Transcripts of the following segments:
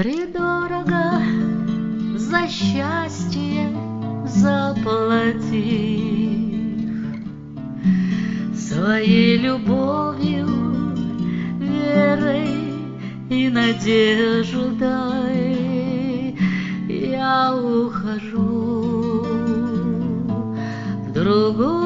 Втридорого за счастье заплатив. Своей любовью, верой и надеждой Я ухожу в другую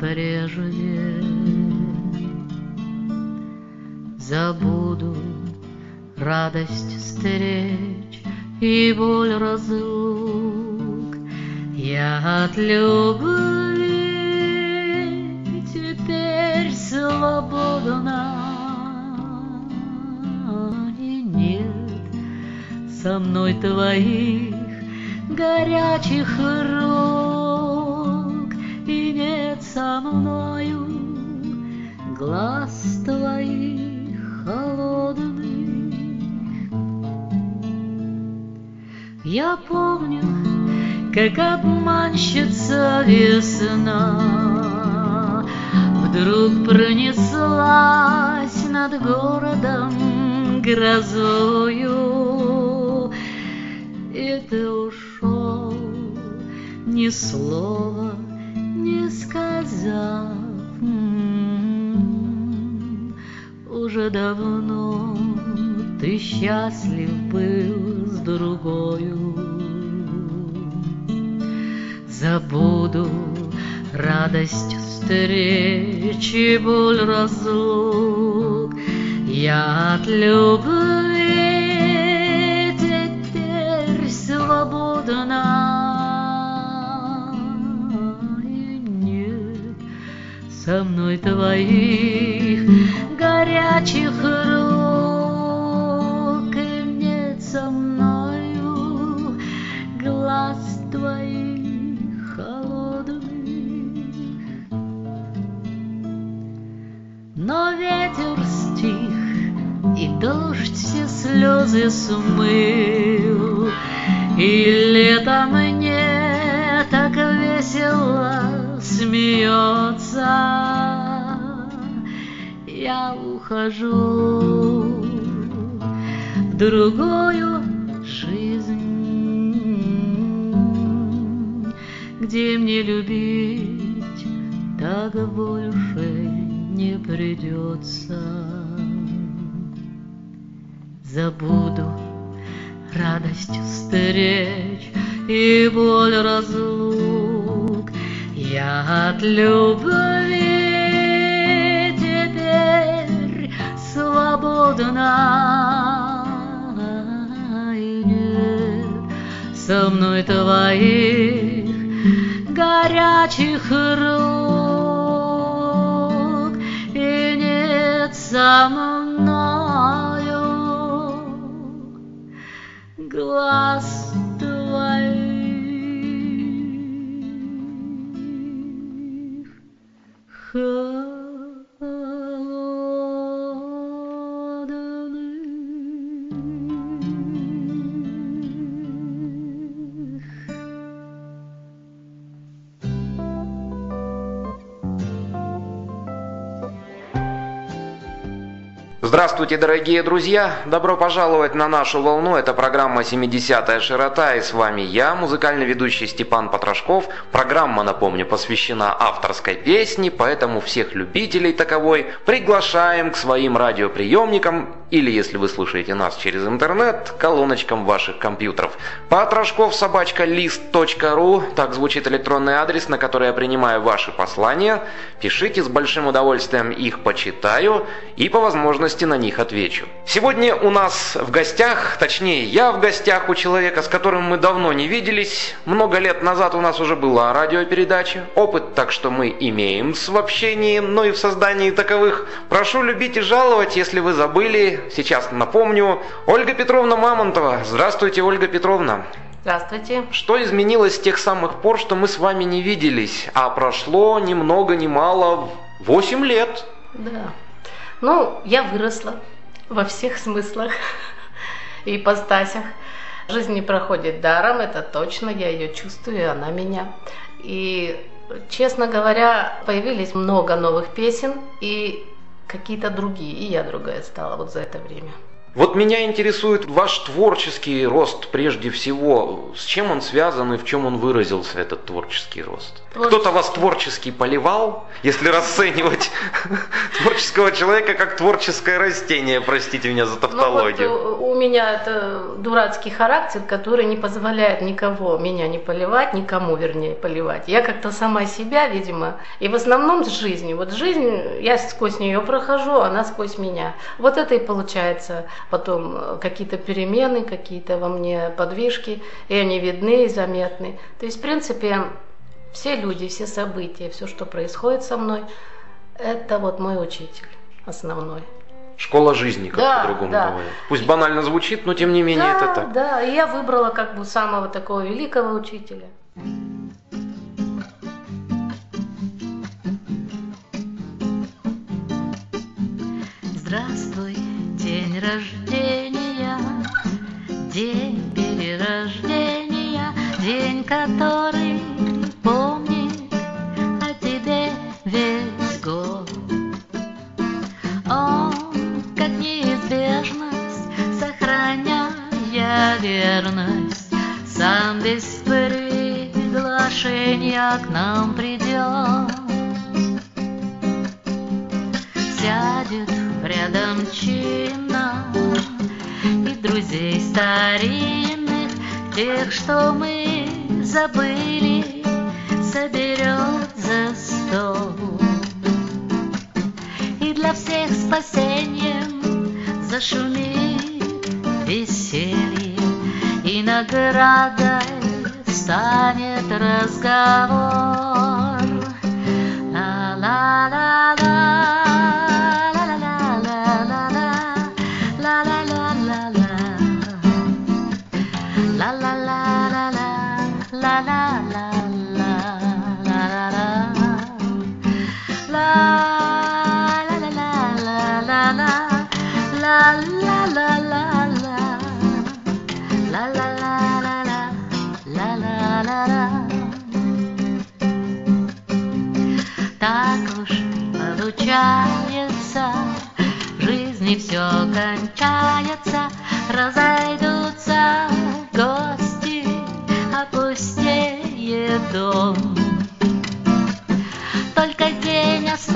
прежде Забуду радость встреч и боль разлук. Я от любви теперь свободна, и нет со мной твоих горячих рук, со мною глаз твоих холодных. Я помню, как обманщица весна Вдруг пронеслась над городом грозою, И ты ушел, ни слова сказав. Уже давно ты счастлив был с другою. Забуду радость встречи, боль разлук. Я от любви теперь свободна. Со мной твоих горячих рук, и нет со мною глаз твоих холодных. Но ветер стих, и дождь все слезы смыл, и лето ухожу в другую жизнь, где мне любить так больше не придется. Забуду радость встреч и боль разлук. Я от любви свободна, и нет со мной твоих горячих рук, и нет со мною глаз твоих. Здравствуйте, дорогие друзья! Добро пожаловать на нашу волну. Это программа «70-я широта» и с вами я, музыкальный ведущий Степан Потрошков. Программа, напомню, посвящена авторской песне, поэтому всех любителей таковой приглашаем к своим радиоприемникам или, если вы слушаете нас через интернет, колоночкам ваших компьютеров. Потрошков собачка лист.ру, так звучит электронный адрес, на который я принимаю ваши послания. Пишите, с большим удовольствием их почитаю и по возможности на них отвечу. Сегодня у нас в гостях, точнее я в гостях у человека, с которым мы давно не виделись. Много лет назад у нас уже была радиопередача. Опыт так что мы имеем в общении, но и в создании таковых. Прошу любить и жаловать, если вы забыли, сейчас напомню. Ольга Петровна Мамонтова. Здравствуйте, Ольга Петровна. Здравствуйте. Что изменилось с тех самых пор, что мы с вами не виделись, а прошло ни много ни мало 8 лет? Да. Ну, я выросла во всех смыслах и ипостасях. Жизнь не проходит даром, это точно, я ее чувствую, и она меня. И, честно говоря, появились много новых песен и какие-то другие, и я другая стала вот за это время. Вот меня интересует ваш творческий рост прежде всего. С чем он связан и в чем он выразился, этот творческий рост? Кто-то вас творчески поливал, если расценивать творческого человека как творческое растение, простите меня за тавтологию. Ну, вот у меня это дурацкий характер, который не позволяет никого меня не поливать, никому, вернее, поливать. Я как-то сама себя, видимо, и в основном с жизнью. Вот жизнь, я сквозь нее прохожу, она сквозь меня. Вот это и получается потом э, какие-то перемены, какие-то во мне подвижки, и они видны и заметны. То есть, в принципе, все люди, все события, все, что происходит со мной, это вот мой учитель основной. Школа жизни, как да, по-другому да. говорят. Пусть банально звучит, но тем не менее да, это так. Да, и я выбрала как бы самого такого великого учителя. Здравствуй, день рождения, день перерождения, день, который помнит о тебе весь год. Он, как неизбежность, сохраняя верность, сам без приглашения к нам придет. Чинно И друзей старинных, тех, что мы забыли, Соберет за стол. И для всех спасением зашумит веселье, И наградой станет разговор.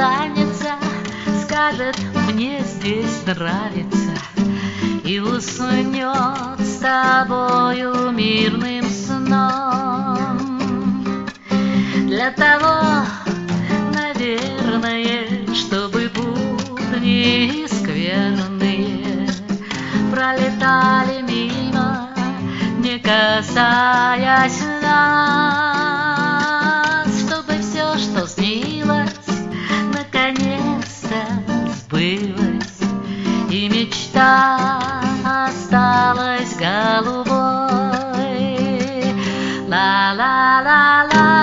Останется, скажет, мне здесь нравится, и уснет с тобою мирным сном. Для того, наверное, чтобы будни скверные пролетали мимо, не касаясь нас, la la la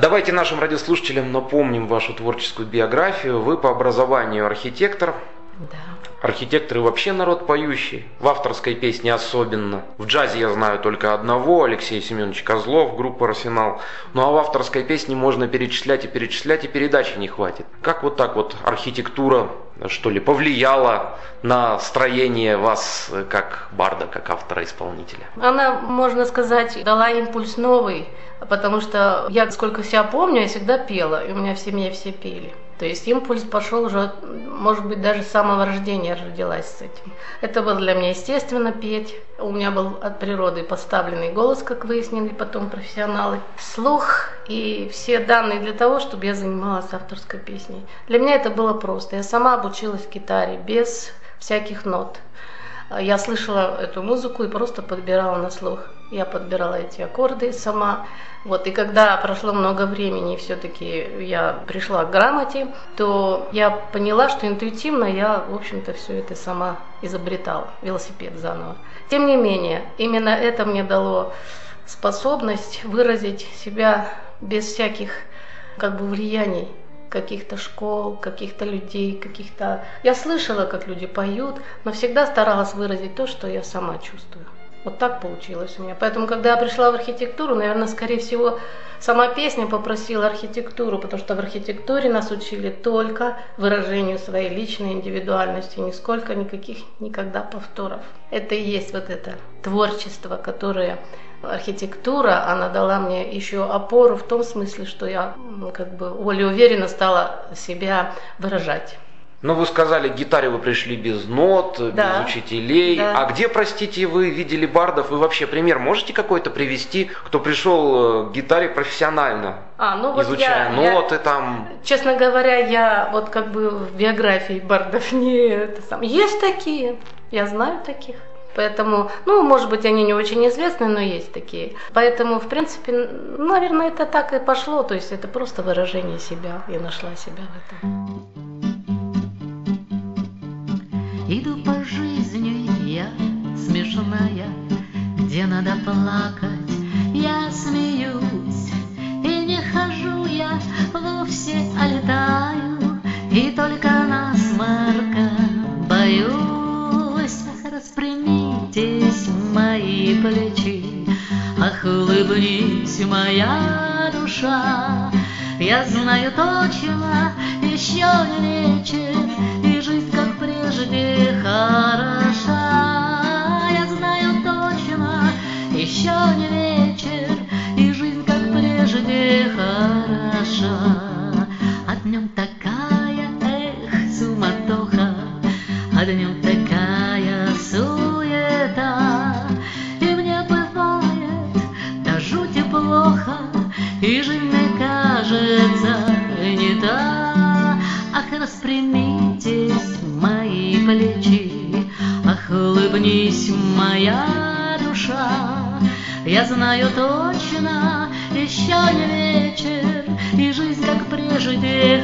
Давайте нашим радиослушателям напомним вашу творческую биографию. Вы по образованию архитектор. Да. Архитекторы вообще народ поющий, в авторской песне особенно. В джазе я знаю только одного, Алексей Семенович Козлов, группа «Арсенал». Ну а в авторской песне можно перечислять и перечислять, и передачи не хватит. Как вот так вот архитектура, что ли, повлияла на строение вас как барда, как автора-исполнителя? Она, можно сказать, дала импульс новый, потому что я, сколько себя помню, я всегда пела, и у меня в семье все пели. То есть импульс пошел уже, может быть, даже с самого рождения родилась с этим. Это было для меня естественно петь. У меня был от природы поставленный голос, как выяснили потом профессионалы. Слух и все данные для того, чтобы я занималась авторской песней. Для меня это было просто. Я сама обучилась гитаре без всяких нот. Я слышала эту музыку и просто подбирала на слух. Я подбирала эти аккорды сама. Вот, и когда прошло много времени, и все-таки я пришла к грамоте, то я поняла, что интуитивно я, в общем-то, все это сама изобретала, велосипед заново. Тем не менее, именно это мне дало способность выразить себя без всяких как бы влияний каких-то школ, каких-то людей, каких-то... Я слышала, как люди поют, но всегда старалась выразить то, что я сама чувствую. Вот так получилось у меня. Поэтому, когда я пришла в архитектуру, наверное, скорее всего, сама песня попросила архитектуру, потому что в архитектуре нас учили только выражению своей личной индивидуальности, нисколько никаких никогда повторов. Это и есть вот это творчество, которое архитектура, она дала мне еще опору в том смысле, что я как бы более уверенно стала себя выражать. Ну, вы сказали, к гитаре вы пришли без нот, да. без учителей. Да. А где, простите, вы видели бардов? Вы вообще пример можете какой-то привести, кто пришел э, к гитаре профессионально? А, ну вот изучая я, ноты я, там. Честно говоря, я вот как бы в биографии бардов не это сам. Есть такие, я знаю таких. Поэтому, ну, может быть, они не очень известны, но есть такие. Поэтому, в принципе, наверное, это так и пошло. То есть это просто выражение себя. Я нашла себя в этом. Иду по жизни я смешная, Где надо плакать, я смеюсь. И не хожу я вовсе, а летаю, И только насморка боюсь. Мои плечи, Ах, улыбнись, моя душа, Я знаю точно, еще не вечер,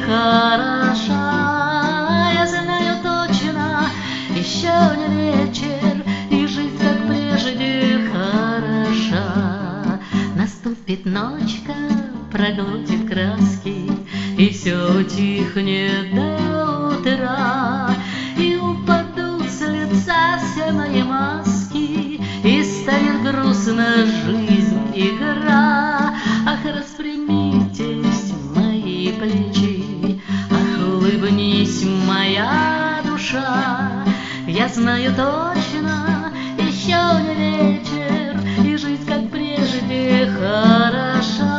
хороша. Я знаю точно, еще не вечер, И жизнь, как прежде, хороша. Наступит ночка, проглотит краски, И все утихнет до утра, И упадут с лица все мои маски, И станет грустна жизнь, игра. Ах, распрямитесь мои плечи, знаю точно, еще не вечер, И жизнь, как прежде, хороша.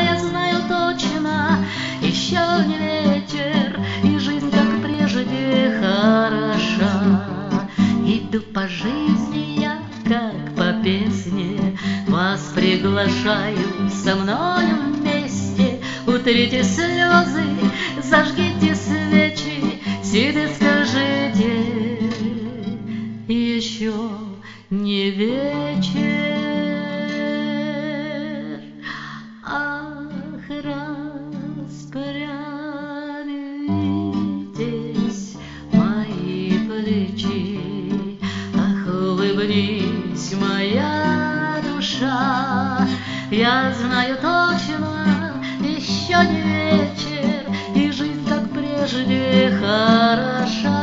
Я знаю точно, еще не вечер, И жизнь, как прежде, хороша. Иду по жизни я, как по песне, Вас приглашаю со мною вместе. Утрите слезы, зажгите Я знаю точно, еще не вечер, И жизнь, как прежде, хороша.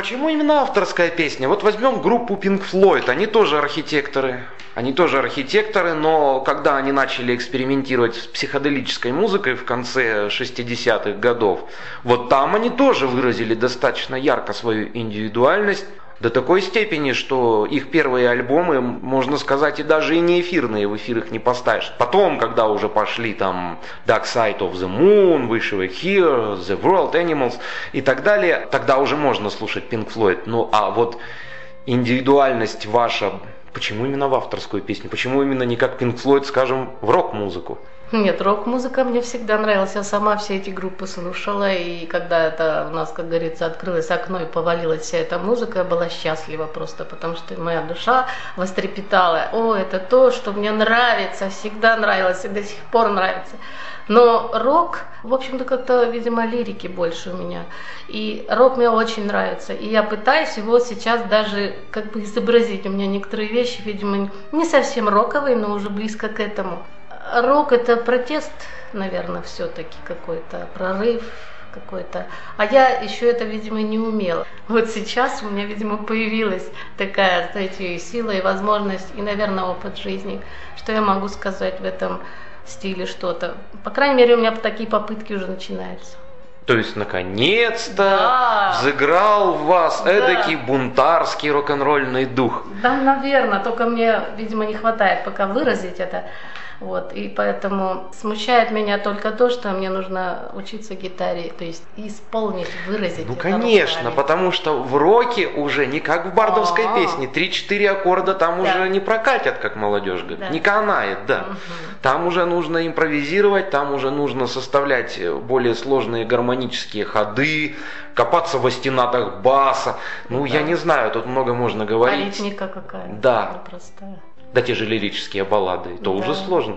Почему именно авторская песня? Вот возьмем группу Pink Floyd, они тоже архитекторы. Они тоже архитекторы, но когда они начали экспериментировать с психоделической музыкой в конце 60-х годов, вот там они тоже выразили достаточно ярко свою индивидуальность, до такой степени, что их первые альбомы, можно сказать, и даже и не эфирные, в эфир их не поставишь. Потом, когда уже пошли там Dark Side of the Moon, Wish Were Here, The World Animals и так далее, тогда уже можно слушать Pink Floyd. Ну а вот индивидуальность ваша, почему именно в авторскую песню? Почему именно не как Pink Floyd, скажем, в рок-музыку? Нет, рок-музыка мне всегда нравилась. Я сама все эти группы слушала. И когда это у нас, как говорится, открылось окно и повалилась вся эта музыка, я была счастлива просто, потому что моя душа вострепетала. О, это то, что мне нравится, всегда нравилось и до сих пор нравится. Но рок, в общем-то, как-то, видимо, лирики больше у меня. И рок мне очень нравится. И я пытаюсь его сейчас даже как бы изобразить. У меня некоторые вещи, видимо, не совсем роковые, но уже близко к этому. Рок это протест, наверное, все-таки какой-то прорыв какой-то. А я еще это, видимо, не умела. Вот сейчас у меня, видимо, появилась такая, знаете, сила и возможность, и, наверное, опыт жизни, что я могу сказать в этом стиле что-то. По крайней мере, у меня такие попытки уже начинаются. То есть, наконец-то да. взыграл в вас да. эдакий бунтарский рок-н-ролльный дух. Да, наверное, только мне, видимо, не хватает пока выразить это. Вот, и поэтому смущает меня только то, что мне нужно учиться гитаре, то есть исполнить, выразить. Ну, конечно, потому что в роке уже не как в бардовской А-а-а. песне, 3-4 аккорда там да. уже не прокатят, как молодежь говорит, да. не канает, да. Угу. Там уже нужно импровизировать, там уже нужно составлять более сложные гармонические ходы, копаться в остенатах баса. Ну, да. я не знаю, тут много можно говорить. А ритмика какая? Да. Непростая да те же лирические баллады, то да, уже сложно.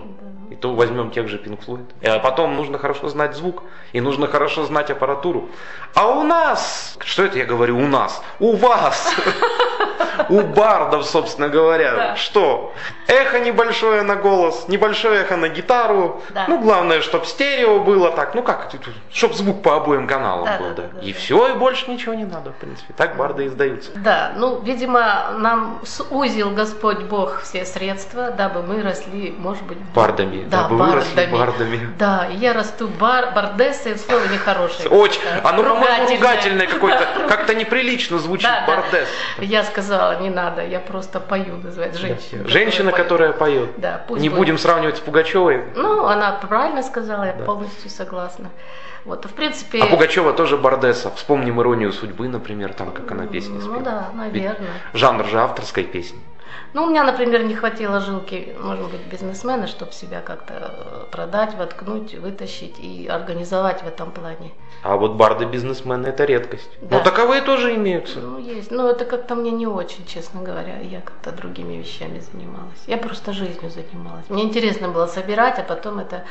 И то возьмем тех же Pink Floyd. А потом нужно хорошо знать звук, и нужно хорошо знать аппаратуру. А у нас, что это я говорю, у нас, у вас, у бардов, собственно говоря, что? Эхо небольшое на голос, небольшое эхо на гитару. Ну, главное, чтобы стерео было так, ну как, чтобы звук по обоим каналам был, да. И все, и больше ничего не надо, в принципе. Так барды издаются. Да, ну, видимо, нам сузил Господь Бог все средства, дабы мы росли, может быть, бардами бардами, да, да бардами. бардами. Да, я расту бар, бардессы, слово нехорошее. Очень, оно, по-моему, ругательное какое-то, как-то неприлично звучит, да, бардес. Да. Я сказала, не надо, я просто пою, называется, женщина. Женщина, которая поет. Да, пусть Не будет. будем сравнивать с Пугачевой. Ну, она правильно сказала, я да. полностью согласна. Вот, в принципе... А Пугачева тоже бардеса. Вспомним «Иронию судьбы», например, там, как она песни спела. Ну да, наверное. Ведь жанр же авторской песни. Ну, у меня, например, не хватило жилки, может быть, бизнесмена, чтобы себя как-то э, продать, воткнуть, вытащить и организовать в этом плане. А вот барды-бизнесмены – это редкость. Да. Но таковые тоже имеются. Ну, есть. Но это как-то мне не очень, честно говоря. Я как-то другими вещами занималась. Я просто жизнью занималась. Мне интересно было собирать, а потом это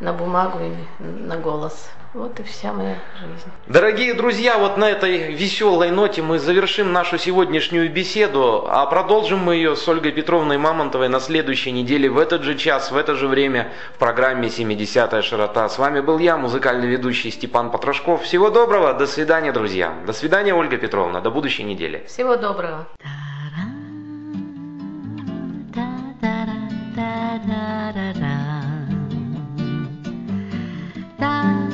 на бумагу и на голос. Вот и вся моя жизнь. Дорогие друзья, вот на этой веселой ноте мы завершим нашу сегодняшнюю беседу, а продолжим мы ее с Ольгой Петровной Мамонтовой на следующей неделе в этот же час, в это же время в программе «70-я широта». С вами был я, музыкальный ведущий Степан Потрошков. Всего доброго, до свидания, друзья. До свидания, Ольга Петровна, до будущей недели. Всего доброго. Без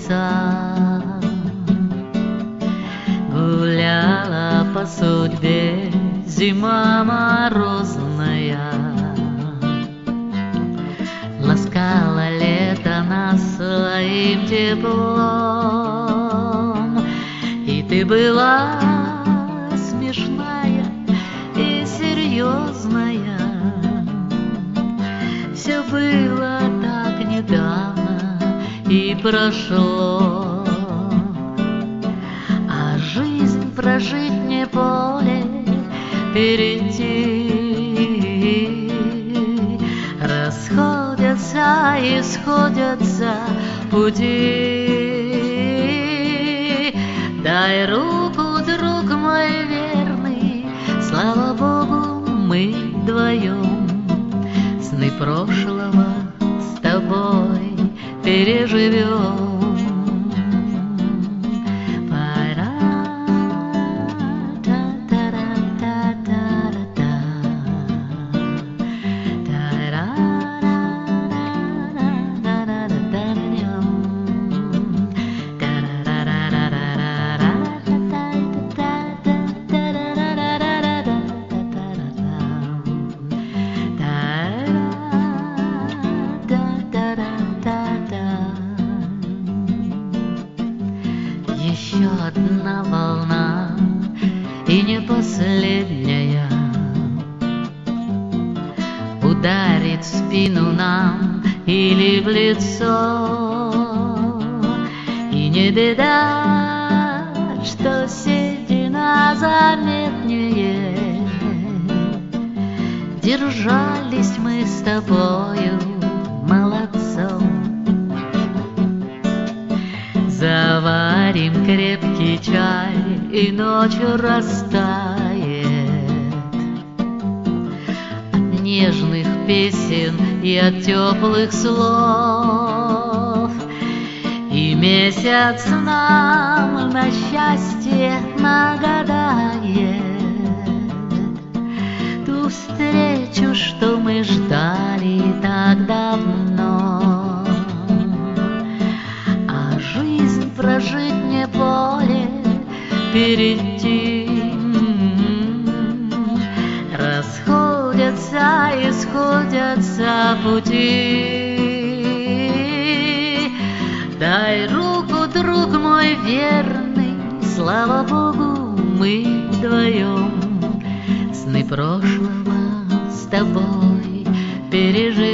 твоего лица. Гуляла по судьбе зима морозная, Ласкала лето нас своим теплом. И ты была прошло, а жизнь прожить не поле перейти. Расходятся и сходятся пути. Дай руку, друг мой верный, слава Богу, мы вдвоем сны прошлого с тобой переживем. Или в лицо И не беда, что седина заметнее. Держались мы с тобою молодцом. Заварим крепкий чай и ночью растает. От нежных песен и от теплых слов И месяц нам на счастье нагадает Ту встречу, что мы ждали так давно а жизнь прожить не поле перейти. Расходятся и сходятся пути. Дай руку, друг мой верный, слава Богу, мы вдвоем сны прошлого с тобой переживем.